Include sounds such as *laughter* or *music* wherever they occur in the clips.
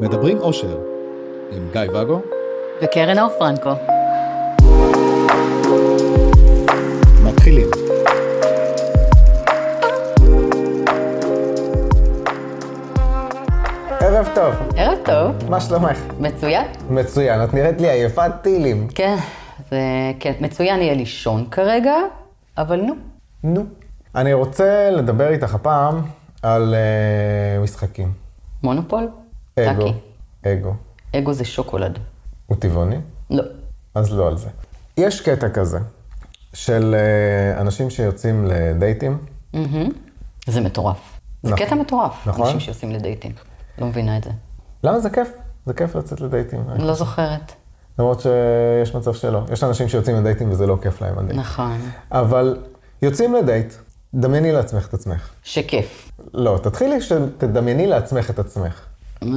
מדברים אושר, עם גיא ואגו וקרן אור פרנקו. מתחילים. ערב טוב, ערב טוב, מה שלומך? מצוין. מצוין, את נראית לי עייפת טילים. כן, זה כן, מצוין יהיה לישון כרגע, אבל נו. נו. אני רוצה לדבר איתך הפעם על uh, משחקים. מונופול? אגו. טאקי. אגו. אגו זה שוקולד. הוא טבעוני? לא. אז לא על זה. יש קטע כזה של uh, אנשים שיוצאים לדייטים. זה מטורף. זה נכון. קטע מטורף. נכון. אנשים שעושים לדייטים. לא מבינה את זה. למה זה כיף? זה כיף לצאת לדייטים. לא זוכרת. למרות שיש מצב שלא. יש אנשים שיוצאים לדייטים וזה לא כיף להם הדייט. נכון. אבל יוצאים לדייט, דמייני לעצמך את עצמך. שכיף. לא, תתחילי שתדמייני לעצמך את עצמך.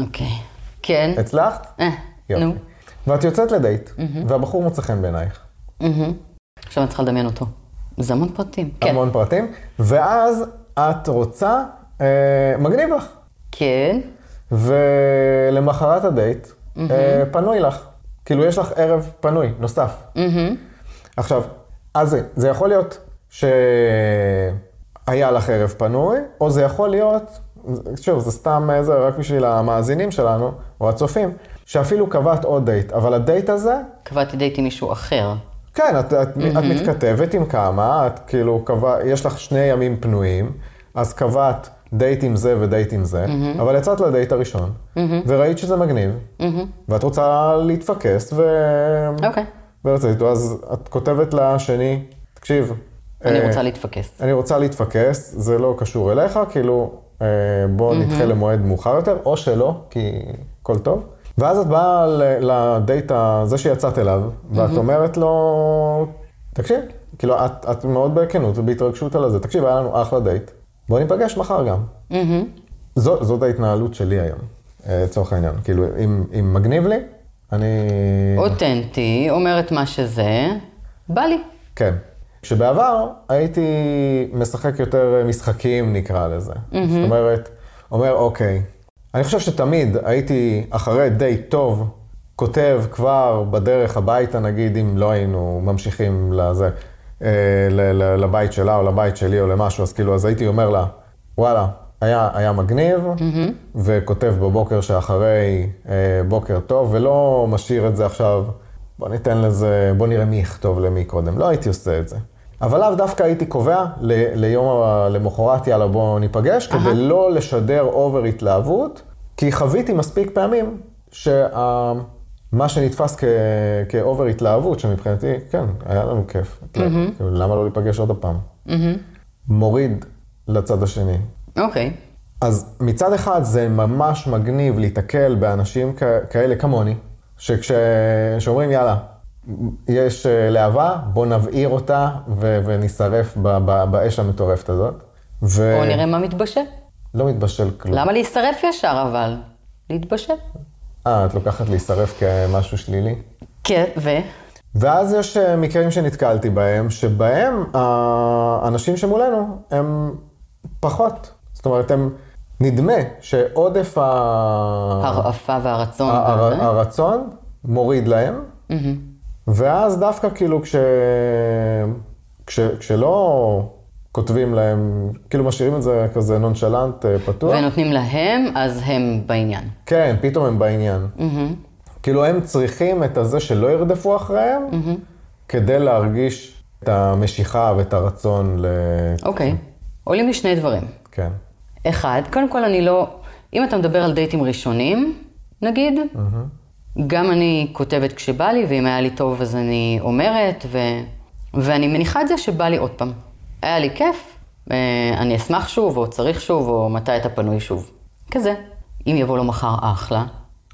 אוקיי. כן. הצלחת? אה, יופי. נו. ואת יוצאת לדייט, והבחור מוצא חן בעינייך. עכשיו אני צריכה לדמיין אותו. זה המון פרטים. כן. המון פרטים, ואז את רוצה, אה, מגניב לך. כן. ולמחרת הדייט, אה, פנוי לך. כאילו, יש לך ערב פנוי, נוסף. מהמם. עכשיו, אז זה, זה יכול להיות שהיה לך ערב פנוי, או זה יכול להיות, שוב, זה סתם זה רק בשביל המאזינים שלנו, או הצופים, שאפילו קבעת עוד דייט, אבל הדייט הזה, קבעתי דייט עם מישהו אחר. כן, את, את, את מתכתבת עם כמה, את כאילו קבע, יש לך שני ימים פנויים, אז קבעת דייט עם זה ודייט עם זה, אבל יצאת לדייט הראשון, וראית שזה מגניב, ואת רוצה להתפקס, ו... אוקיי. ורצית איתו, אז את כותבת לשני, תקשיב, אני אה, רוצה להתפקס. אני רוצה להתפקס, זה לא קשור אליך, כאילו, אה, בוא נדחה למועד מאוחר יותר, או שלא, כי הכל טוב. ואז את באה לדייט הזה שיצאת אליו, ואת אומרת לו, תקשיב, כאילו, את, את מאוד בכנות ובהתרגשות על זה, תקשיב, היה לנו אחלה דייט, בוא ניפגש מחר גם. מהמם. זו, זאת ההתנהלות שלי היום, אה, לצורך העניין. כאילו, אם, אם מגניב לי, אני... אותנטי, אומר את מה שזה, בא לי. כן. כשבעבר הייתי משחק יותר משחקים, נקרא לזה. זאת אומרת, אומר, אוקיי, אני חושב שתמיד הייתי אחרי דייט טוב, כותב כבר בדרך הביתה, נגיד, אם לא היינו ממשיכים לזה, אה, ל- ל- לבית שלה או לבית שלי או למשהו, אז כאילו, אז הייתי אומר לה, וואלה, היה, היה מגניב, וכותב בבוקר שאחרי אה, בוקר טוב, ולא משאיר את זה עכשיו, בוא ניתן לזה, בוא נראה מי יכתוב למי קודם. לא הייתי עושה את זה. אבל לאו דווקא הייתי קובע ל- ליום ה- למחרת, יאללה, בוא ניפגש, כדי לא לשדר אובר התלהבות, כי חוויתי מספיק פעמים שמה שנתפס כ- כאובר התלהבות, שמבחינתי, כן, היה לנו כיף. כאילו, למה לא להיפגש עוד הפעם? מוריד לצד השני. אוקיי. אז מצד אחד זה ממש מגניב להיתקל באנשים כ- כאלה כמוני, שכשאומרים יאללה, יש אה, להבה, בוא נבעיר אותה ו- ונשרף ב- ב- באש המטורפת הזאת. ו- בואו נראה מה מתבשל. לא מתבשל כלום. למה להישרף ישר אבל? להתבשל. אה, את לוקחת להישרף כמשהו שלילי? כן, ו? ואז יש אה, מקרים שנתקלתי בהם, שבהם האנשים שמולנו הם פחות. זאת אומרת, הם, נדמה שעודף ה... הרעפה והרצון. הר-. הרצון מוריד להם, ואז דווקא כאילו כש... כש... כשלא כותבים להם, כאילו משאירים את זה כזה נונשלנט אה, פתוח, ונותנים להם, אז הם בעניין. כן, פתאום הם בעניין. כאילו הם צריכים את הזה שלא ירדפו אחריהם, כדי להרגיש את המשיכה ואת הרצון ל... אוקיי. עולים לי שני דברים. כן. אחד, קודם כל אני לא, אם אתה מדבר על דייטים ראשונים, נגיד, גם אני כותבת כשבא לי, ואם היה לי טוב אז אני אומרת, ו... ואני מניחה את זה שבא לי עוד פעם. היה לי כיף, אה, אני אשמח שוב, או צריך שוב, או מתי אתה פנוי שוב. כזה. אם יבוא לו מחר, אחלה.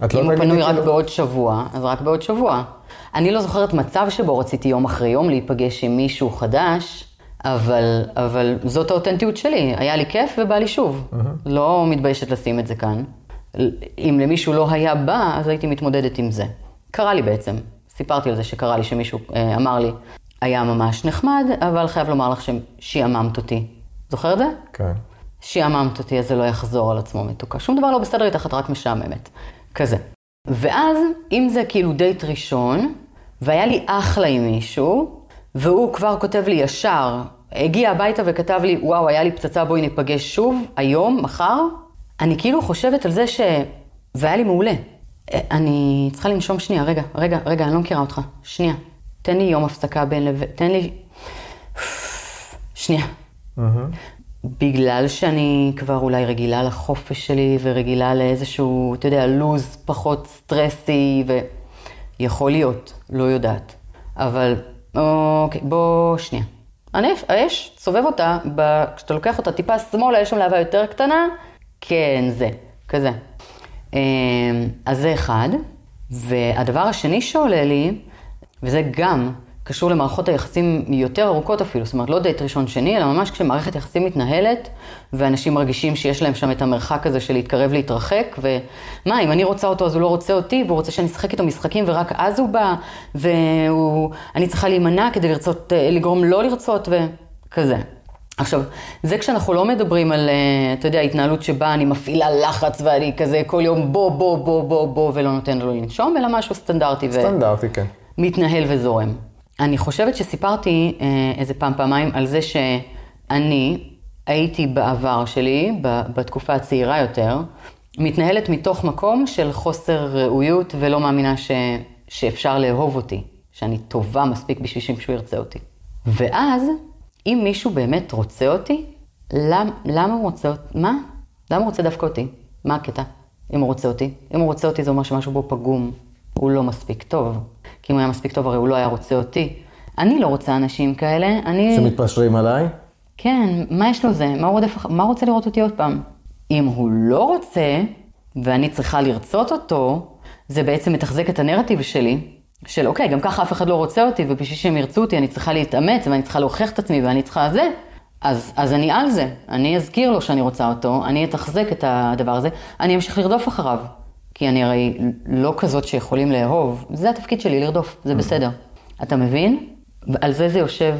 את לא אם הוא פנוי רק כאילו- בעוד שבוע, אז רק בעוד שבוע. אני לא זוכרת מצב שבו רציתי יום אחרי יום להיפגש עם מישהו חדש, אבל, אבל זאת האותנטיות שלי. היה לי כיף ובא לי שוב. לא מתביישת לשים את זה כאן. אם למישהו לא היה בא, אז הייתי מתמודדת עם זה. קרה לי בעצם. סיפרתי על זה שקרה לי שמישהו אה, אמר לי, היה ממש נחמד, אבל חייב לומר לך ששיעממת אותי. זוכר את זה? כן. שיעממת אותי, אז זה לא יחזור על עצמו מתוקה. שום דבר לא בסדר איתך, את רק משעממת. כזה. ואז, אם זה כאילו דייט ראשון, והיה לי אחלה עם מישהו, והוא כבר כותב לי ישר, הגיע הביתה וכתב לי, וואו, היה לי פצצה, בואי ניפגש שוב, היום, מחר, אני כאילו חושבת על זה ש... והיה לי מעולה. אה, אני צריכה לנשום שנייה, רגע, רגע, רגע, אני לא מכירה אותך. שנייה. תן לי יום הפסקה בין לבין, תן לי... שנייה. בגלל שאני כבר אולי רגילה לחופש שלי ורגילה לאיזשהו, אתה יודע, לוז פחות סטרסי ויכול להיות, לא יודעת. אבל אוקיי, בוא שנייה. האש, האש, סובב אותה, ב... כשאתה לוקח אותה טיפה שמאלה, יש שם להבה יותר קטנה, כן, זה, כזה. אמ, אז זה אחד. והדבר השני שעולה לי, וזה גם קשור למערכות היחסים יותר ארוכות אפילו, זאת אומרת, לא דייט ראשון שני, אלא ממש כשמערכת יחסים מתנהלת, ואנשים מרגישים שיש להם שם את המרחק הזה של להתקרב להתרחק, ומה, אם אני רוצה אותו אז הוא לא רוצה אותי, והוא רוצה שאני אשחק איתו משחקים ורק אז הוא בא, ואני צריכה להימנע כדי לרצות, אה, לגרום לא לרצות, וכזה. עכשיו, זה כשאנחנו לא מדברים על, אה, אתה יודע, התנהלות שבה אני מפעילה לחץ ואני כזה כל יום בוא, בוא, בוא, בוא, בוא, ולא נותן לו לנשום, אלא משהו סטנדרטי. סטנדרטי, כן. מתנהל וזורם. אני חושבת שסיפרתי אה, איזה פעם, פעמיים על זה שאני הייתי בעבר שלי, בתקופה הצעירה יותר, מתנהלת מתוך מקום של חוסר ראויות ולא מאמינה ש, שאפשר לאהוב אותי, שאני טובה מספיק בשביל שמישהו ירצה אותי. ואז, אם מישהו באמת רוצה אותי, למ, למה הוא רוצה אותי? מה? למה הוא רוצה דווקא אותי? מה הקטע? אם הוא רוצה אותי? אם הוא רוצה אותי זה אומר שמשהו בו פגום, הוא לא מספיק טוב. כי אם הוא היה מספיק טוב, הרי הוא לא היה רוצה אותי. אני לא רוצה אנשים כאלה, אני... שמתפשרים עליי? כן, מה יש לו זה? מה הוא, רודף, מה הוא רוצה לראות אותי עוד פעם? אם הוא לא רוצה, ואני צריכה לרצות אותו, זה בעצם מתחזק את הנרטיב שלי, של אוקיי, גם ככה אף אחד לא רוצה אותי, ובשביל שהם ירצו אותי אני צריכה להתאמץ, ואני צריכה להוכיח את עצמי, ואני צריכה זה. אז, אז אני על זה, אני אזכיר לו שאני רוצה אותו, אני אתחזק את הדבר הזה, אני אמשיך לרדוף אחריו. כי אני הרי לא כזאת שיכולים לאהוב, זה התפקיד שלי, לרדוף, זה בסדר. אתה מבין? על זה זה יושב,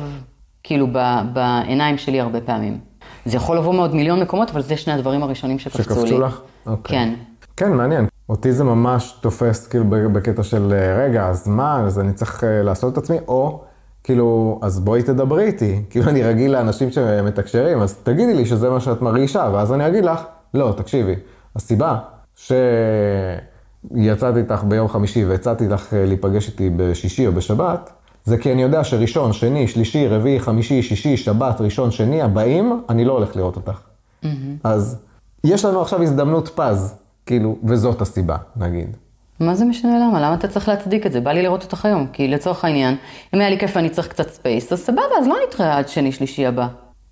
כאילו, בעיניים שלי הרבה פעמים. זה יכול לבוא מעוד מיליון מקומות, אבל זה שני הדברים הראשונים שקפצו לי. שקפצו לך? אוקיי. כן. כן, מעניין. אותי זה ממש תופס כאילו בקטע של רגע, אז מה, אז אני צריך אה, לעשות את עצמי, או כאילו, אז בואי תדברי איתי. *laughs* כאילו, אני רגיל לאנשים שמתקשרים, אז תגידי לי שזה מה שאת מרגישה, ואז אני אגיד לך, לא, תקשיבי, הסיבה שיצאתי איתך ביום חמישי והצעתי לך אה, להיפגש איתי בשישי או בשבת, זה כי אני יודע שראשון, שני, שלישי, רביעי, חמישי, שישי, שבת, ראשון, שני, הבאים, אני לא הולך לראות אותך. Mm-hmm. אז יש לנו עכשיו הזדמנות פז, כאילו, וזאת הסיבה, נגיד. מה זה משנה למה? למה אתה צריך להצדיק את זה? בא לי לראות אותך היום. כי לצורך העניין, אם היה לי כיף ואני צריך קצת space, אז סבבה, אז לא נתראה עד שני, שלישי הבא.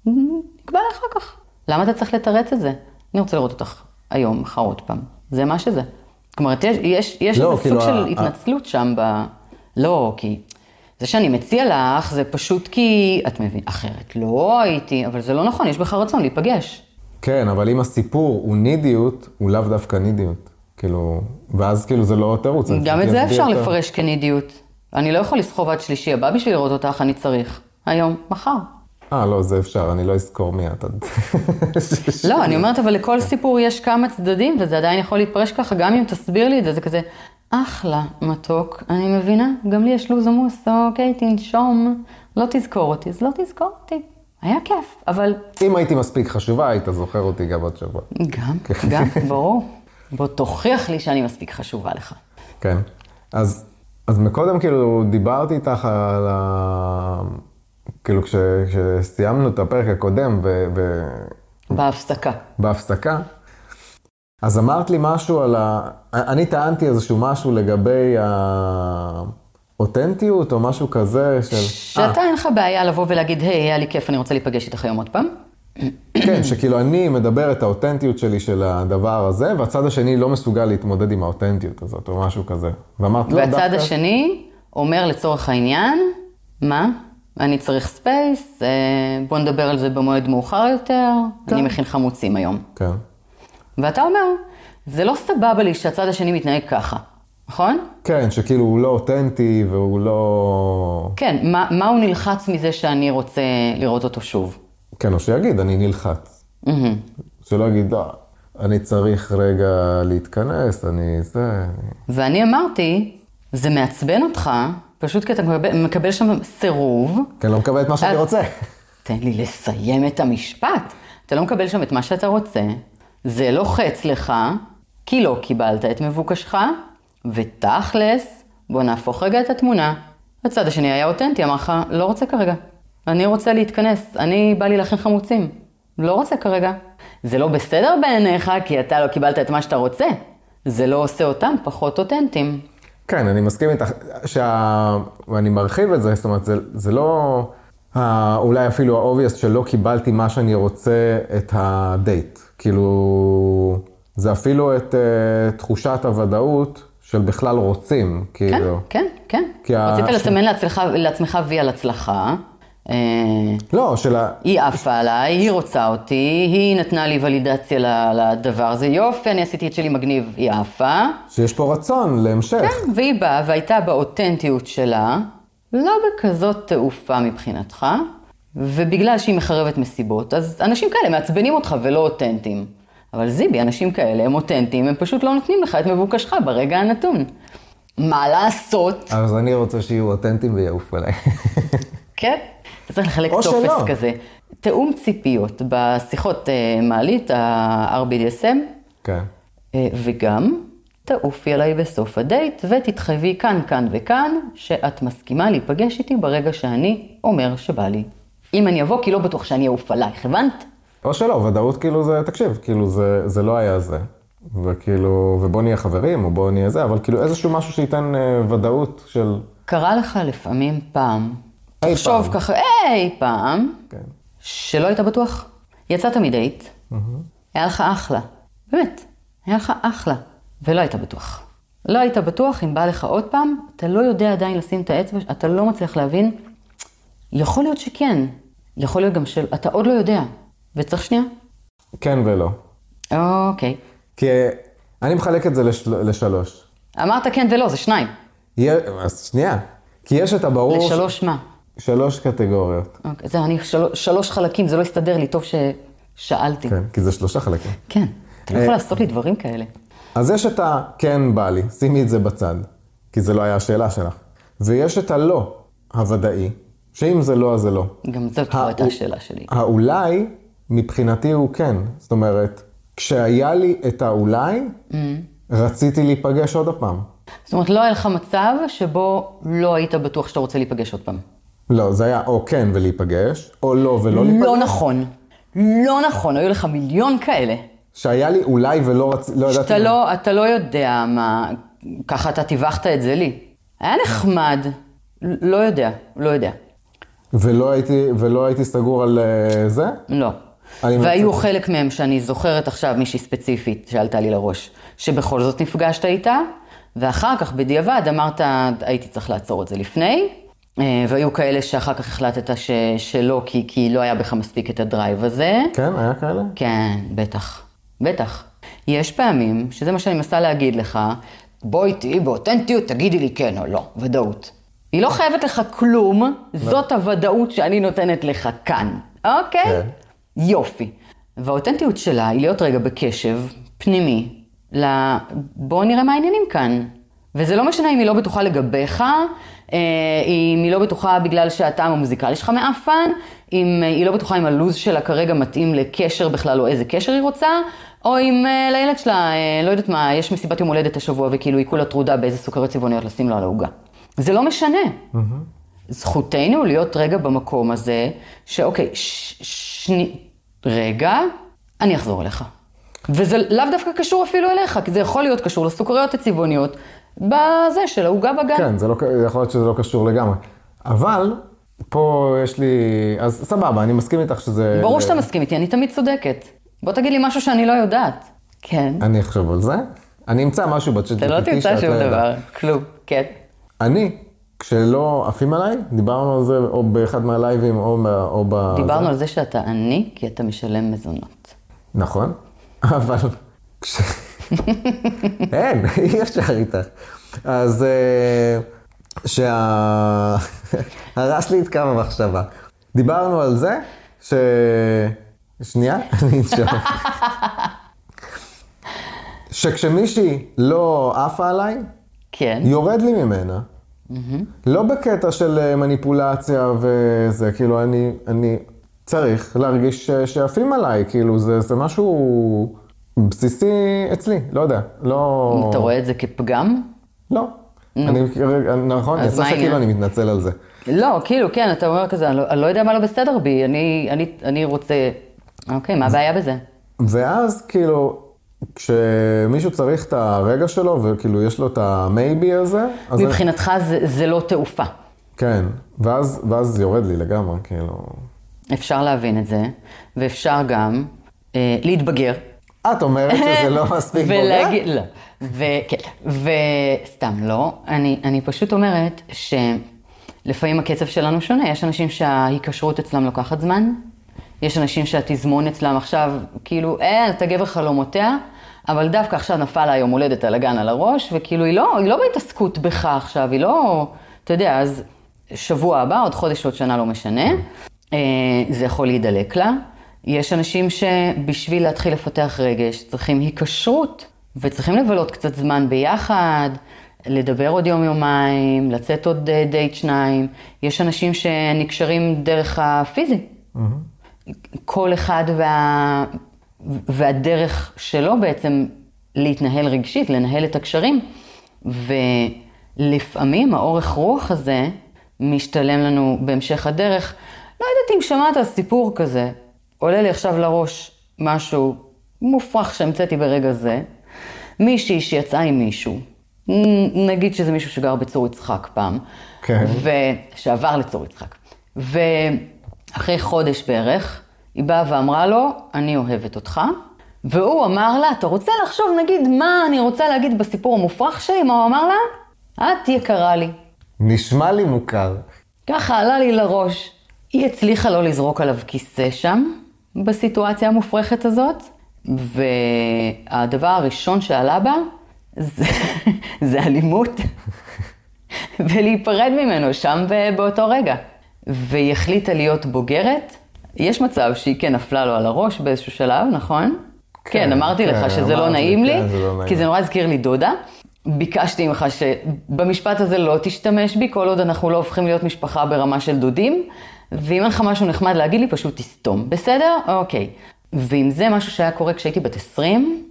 נקבע אחר כך. למה אתה צריך לתרץ את זה? אני רוצה לראות אותך היום, מחר עוד פעם. זה מה שזה. כלומר, יש, יש, יש לא, איזה כאילו סוג ה... של התנצלות שם ב... לא, כי זה שאני מציע לך, זה פשוט כי, את מבין, אחרת לא הייתי, אבל זה לא נכון, יש בך רצון להיפגש. כן, אבל אם הסיפור הוא נידיות, הוא לאו דווקא נידיות. כאילו, ואז כאילו זה לא תירוץ. גם את זה אפשר יותר. לפרש כנידיות. אני לא יכול לסחוב עד שלישי הבא בשביל לראות אותך, אני צריך. היום, מחר. אה, לא, זה אפשר, אני לא אזכור מי את. *laughs* לא, אני אומרת, אבל לכל סיפור יש כמה צדדים, וזה עדיין יכול להתפרש ככה, גם אם תסביר לי את זה, זה כזה, אחלה, מתוק, אני מבינה, גם לי יש לו"ז עמוס, אוקיי, תנשום, לא תזכור אותי, אז לא תזכור אותי. היה כיף, אבל... אם הייתי מספיק חשובה, היית זוכר אותי גם עוד שבוע. גם, כן. גם, *laughs* ברור. בוא תוכיח לי שאני מספיק חשובה לך. כן, אז, אז מקודם כאילו דיברתי איתך על ה... כאילו כש, כשסיימנו את הפרק הקודם ו... ו... בהפסקה. בהפסקה. אז אמרת לי משהו על ה... אני טענתי איזשהו משהו לגבי האותנטיות או משהו כזה של... שאתה אין לך בעיה לבוא ולהגיד, היי, היה לי כיף, אני רוצה להיפגש איתך היום עוד פעם. כן, שכאילו אני מדבר את האותנטיות שלי של הדבר הזה, והצד השני לא מסוגל להתמודד עם האותנטיות הזאת, או משהו כזה. ואמרת, לא, דווקא... והצד השני אומר לצורך העניין, מה? אני צריך space, אה, בוא נדבר על זה במועד מאוחר יותר, כן. אני מכין חמוצים היום. כן. ואתה אומר, זה לא סבבה לי שהצד השני מתנהג ככה, נכון? כן, שכאילו הוא לא אותנטי והוא לא... כן, מה, מה הוא נלחץ מזה שאני רוצה לראות אותו שוב? כן, או שיגיד, אני נלחץ. Mm-hmm. שלא יגיד, לא, אני צריך רגע להתכנס, אני זה... אני... ואני אמרתי, זה מעצבן אותך, פשוט כי אתה מקבל, מקבל שם סירוב. כי אני לא מקבל את מה שאני רוצה. תן לי לסיים את המשפט. אתה לא מקבל שם את מה שאתה רוצה, זה לוחץ לך, כי לא קיבלת את מבוקשך, ותכלס, בוא נהפוך רגע את התמונה. הצד השני היה אותנטי, אמר לך, לא רוצה כרגע. אני רוצה להתכנס, אני בא לי להכין חמוצים. לא רוצה כרגע. זה לא בסדר בעיניך, כי אתה לא קיבלת את מה שאתה רוצה. זה לא עושה אותם פחות אותנטיים. כן, אני מסכים איתך, שה... ואני מרחיב את זה, זאת אומרת, זה, זה לא ה... אולי אפילו ה-obvious שלא קיבלתי מה שאני רוצה את הדייט. כאילו, זה אפילו את uh, תחושת הוודאות של בכלל רוצים, כן, כאילו. כן, כן. ה- רצית לסמן לעצמך, לעצמך וי על הצלחה. לא, של ה... היא עפה עליי, היא רוצה אותי, היא נתנה לי ולידציה לדבר הזה, יופי, אני עשיתי את שלי מגניב, היא עפה. שיש פה רצון להמשך. כן, והיא באה והייתה באותנטיות שלה, לא בכזאת תעופה מבחינתך, ובגלל שהיא מחרבת מסיבות, אז אנשים כאלה מעצבנים אותך ולא אותנטיים. אבל זיבי, אנשים כאלה הם אותנטיים, הם פשוט לא נותנים לך את מבוקשך ברגע הנתון. מה לעשות? אז אני רוצה שיהיו אותנטיים ויעופו עליי. כן. אתה צריך לחלק טופס שלא. כזה. תיאום ציפיות בשיחות אה, מעלית, ה-RBDSM, כן. אה, וגם תעופי עליי בסוף הדייט ותתחייבי כאן, כאן וכאן, שאת מסכימה להיפגש איתי ברגע שאני אומר שבא לי. אם אני אבוא, כי לא בטוח שאני אעוף עלייך, הבנת? או שלא, ודאות כאילו זה, תקשיב, כאילו זה, זה לא היה זה. וכאילו, ובוא נהיה חברים, או בוא נהיה זה, אבל כאילו איזשהו משהו שייתן אה, ודאות של... קרה לך לפעמים פעם, אי תחשוב פעם. ככה, אי פעם, כן. שלא היית בטוח. יצאת מדייט, היה לך אחלה, באמת, היה לך אחלה, ולא היית בטוח. לא היית בטוח אם בא לך עוד פעם, אתה לא יודע עדיין לשים את האצבע, אתה לא מצליח להבין. יכול להיות שכן, יכול להיות גם של... אתה עוד לא יודע, וצריך שנייה. כן ולא. אוקיי. כי אני מחלק את זה לשל... לשלוש. אמרת כן ולא, זה שניים. יהיה... אז שנייה. כי יש את הברור... לשלוש מה? שלוש קטגוריות. אוקיי, זהו, אני שלוש, שלוש חלקים, זה לא הסתדר לי, טוב ששאלתי. כן, כי זה שלושה חלקים. כן. אתה לא יכול לעשות לי דברים כאלה. אז יש את ה-כן בא לי, שימי את זה בצד, כי זה לא היה השאלה שלך. ויש את הלא הוודאי, שאם זה לא, אז זה לא. גם זאת לא הייתה השאלה שלי. האולי, מבחינתי הוא כן. זאת אומרת, כשהיה לי את האולי, Mm. רציתי להיפגש עוד הפעם. זאת אומרת, לא היה לך מצב שבו לא היית בטוח שאתה רוצה להיפגש עוד פעם. לא, זה היה או כן ולהיפגש, או לא ולא להיפגש. לא נכון. לא נכון, היו לך מיליון כאלה. שהיה לי אולי ולא רציתי, לא ידעתי. שאתה לא, אתה לא יודע מה, ככה אתה טיווחת את זה לי. היה נחמד, לא יודע, לא יודע. ולא הייתי, ולא הייתי סגור על אה, זה? לא. והיו מצטער. חלק מהם שאני זוכרת עכשיו, מישהי ספציפית שעלתה לי לראש, שבכל זאת נפגשת איתה, ואחר כך בדיעבד אמרת, הייתי צריך לעצור את זה לפני, והיו כאלה שאחר כך החלטת ש, שלא, כי, כי לא היה בך מספיק את הדרייב הזה. כן, היה כאלה? כן, בטח, בטח. יש פעמים, שזה מה שאני מנסה להגיד לך, בואי תהיי באותנטיות, תגידי לי כן או לא, ודאות. היא לא חייבת לך כלום, זאת הוודאות שאני נותנת לך כאן, אוקיי? כן. יופי. והאותנטיות שלה היא להיות רגע בקשב פנימי, ל... בוא נראה מה העניינים כאן. וזה לא משנה אם היא לא בטוחה לגביך, אה, אם היא לא בטוחה בגלל שהטעם המוזיקלי שלך מעפן, אם אה, היא לא בטוחה אם הלו"ז שלה כרגע מתאים לקשר בכלל או איזה קשר היא רוצה, או אם אה, לילד שלה, לא יודעת מה, יש מסיבת יום הולדת השבוע וכאילו היא כולה טרודה באיזה סוכריות צבעוניות לשים לו על העוגה. זה לא משנה. זכותנו להיות רגע במקום הזה, שאוקיי, ש, שני, רגע, אני אחזור אליך. וזה לאו דווקא קשור אפילו אליך, כי זה יכול להיות קשור לסוכריות הצבעוניות בזה של העוגה בגן. כן, זה לא, יכול להיות שזה לא קשור לגמרי. אבל, פה יש לי, אז סבבה, אני מסכים איתך שזה... ברור שאתה מסכים איתי, אני תמיד צודקת. בוא תגיד לי משהו שאני לא יודעת. כן. אני אחשוב על זה. אני אמצא משהו בצ'אט אתה לא GPT תמצא שאת שום לא יודעת. דבר, כלום. כן. אני, כשלא עפים עליי, דיברנו על זה או באחד מהלייבים או, מה- או ב... דיברנו זה. על זה שאתה עני, כי אתה משלם מזונות. נכון, *laughs* אבל... כש... *laughs* אין, אי אפשר איתך. אז אה, שה... *laughs* הרס לי את קו המחשבה. דיברנו על זה ש... שנייה, *laughs* אני אנשום. שכשמישהי לא עפה עליי, כן. יורד לי ממנה. לא בקטע של אה, מניפולציה וזה, כאילו, אני, אני צריך להרגיש ש- שעפים עליי, כאילו, זה, זה משהו בסיסי אצלי, לא יודע, לא... אתה רואה את זה כפגם? לא. אני, נכון, יצא מה שכאילו? אני מתנצל על זה. לא, כאילו, כן, אתה אומר כזה, אני לא, אני לא יודע מה לא בסדר בי, אני, אני, אני רוצה... אוקיי, מה הבעיה בזה? ואז כאילו, כשמישהו צריך את הרגע שלו, וכאילו יש לו את המייבי הזה, אז... אני- מבחינתך זה, זה לא תעופה. כן, ואז, ואז יורד לי לגמרי, כאילו... אפשר להבין את זה, ואפשר גם אה, להתבגר. את אומרת שזה לא *laughs* מספיק בוגר? ולהגיד, לא. וכן, וסתם לא. אני, אני פשוט אומרת שלפעמים הקצב שלנו שונה. יש אנשים שההיקשרות אצלם לוקחת זמן, יש אנשים שהתזמון אצלם עכשיו, כאילו, אין, אתה גבר חלומותיה, אבל דווקא עכשיו נפל לה יום הולדת על הגן על הראש, וכאילו, היא לא, היא לא בהתעסקות בך עכשיו, היא לא, אתה יודע, אז שבוע הבא, עוד חודש, עוד שנה, לא משנה. אה, זה יכול להידלק לה. יש אנשים שבשביל להתחיל לפתח רגש צריכים היקשרות, וצריכים לבלות קצת זמן ביחד, לדבר עוד יום-יומיים, לצאת עוד אה, דייט שניים. יש אנשים שנקשרים דרך הפיזי. כל אחד וה... והדרך שלו בעצם להתנהל רגשית, לנהל את הקשרים. ולפעמים האורך רוח הזה משתלם לנו בהמשך הדרך. לא יודעת אם שמעת סיפור כזה, עולה לי עכשיו לראש משהו מופרך שהמצאתי ברגע זה. מישהי שיצאה עם מישהו, נגיד שזה מישהו שגר בצור יצחק פעם, כן. ושעבר לצור יצחק. ואחרי חודש בערך, היא באה ואמרה לו, אני אוהבת אותך. והוא אמר לה, אתה רוצה לחשוב נגיד מה אני רוצה להגיד בסיפור המופרך שלי? מה הוא אמר לה? את יקרה לי. נשמע לי מוכר. ככה עלה לי לראש. היא הצליחה לא לזרוק עליו כיסא שם, בסיטואציה המופרכת הזאת, והדבר הראשון שעלה בה זה, *laughs* זה אלימות, *laughs* ולהיפרד ממנו שם באותו רגע. והיא החליטה להיות בוגרת. יש מצב שהיא כן נפלה לו על הראש באיזשהו שלב, נכון? כן, כן, אמרתי כן, לך שזה לא אמרת לי, נעים לי, כן, זה לא נעים. כי זה נורא הזכיר לי דודה. ביקשתי ממך שבמשפט הזה לא תשתמש בי, כל עוד אנחנו לא הופכים להיות משפחה ברמה של דודים, ואם אין לך משהו נחמד להגיד לי, פשוט תסתום. בסדר? אוקיי. ואם זה משהו שהיה קורה כשהייתי בת 20,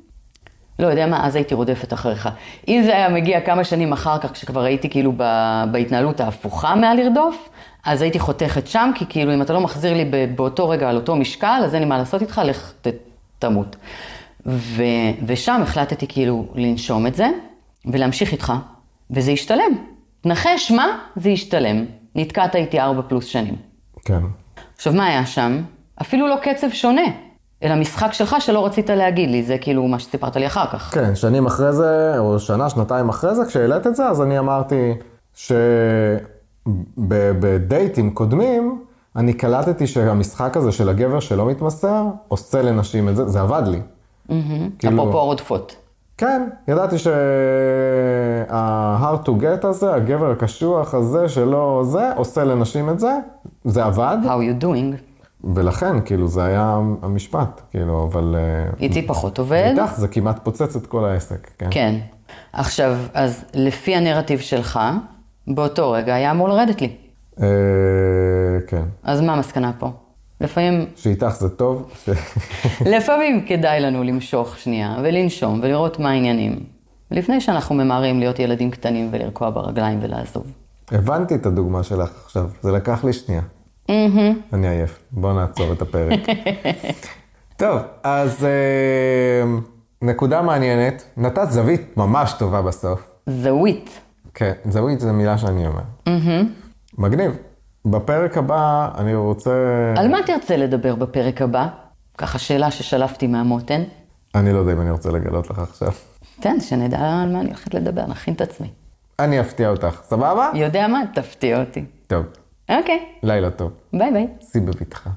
לא יודע מה, אז הייתי רודפת אחריך. אם זה היה מגיע כמה שנים אחר כך, כשכבר הייתי כאילו בהתנהלות ההפוכה מהלרדוף, אז הייתי חותכת שם, כי כאילו אם אתה לא מחזיר לי באותו רגע על אותו משקל, אז אין לי מה לעשות איתך, לך ת, תמות. ו, ושם החלטתי כאילו לנשום את זה, ולהמשיך איתך, וזה ישתלם. נחש מה? זה ישתלם. נתקעת איתי ארבע פלוס שנים. כן. עכשיו, מה היה שם? אפילו לא קצב שונה, אלא משחק שלך שלא רצית להגיד לי, זה כאילו מה שסיפרת לי אחר כך. כן, שנים אחרי זה, או שנה, שנתיים אחרי זה, כשהעלית את זה, אז אני אמרתי שבדייטים קודמים, אני קלטתי שהמשחק הזה של הגבר שלא מתמסר, עושה לנשים את זה, זה עבד לי. כאילו- אפרופו רודפות. כן, ידעתי שה-hard to get הזה, הגבר הקשוח הזה שלא זה, עושה לנשים את זה, זה עבד, How you doing? ולכן, כאילו, זה היה המשפט, כאילו, אבל... אה, איתי פחות עובד. איתך זה כמעט פוצץ את כל העסק, כן? כן. עכשיו, אז לפי הנרטיב שלך, באותו רגע היה אמור לרדת לי. אה, כן. אז מה המסקנה פה? לפעמים, שאיתך זה טוב, ש... *laughs* לפעמים כדאי לנו למשוך שנייה ולנשום ולראות מה העניינים. לפני שאנחנו ממהרים להיות ילדים קטנים ולרקוע ברגליים ולעזוב. הבנתי את הדוגמה שלך עכשיו, זה לקח לי שנייה. אני עייף, בואו נעצור את הפרק. *laughs* טוב, אז אה, נקודה מעניינת, נתת זווית ממש טובה בסוף. זווית. כן, זווית זו מילה שאני אומר. מגניב. בפרק הבא אני רוצה... על מה תרצה לדבר בפרק הבא? ככה שאלה ששלפתי מהמותן. אני לא יודע אם אני רוצה לגלות לך עכשיו. תן, שנדע על מה אני הולכת לדבר, נכין את עצמי. אני אפתיע אותך, סבבה? יודע מה? תפתיע אותי. טוב, אוקיי, לילה טוב. ביי ביי. סי בבטחה.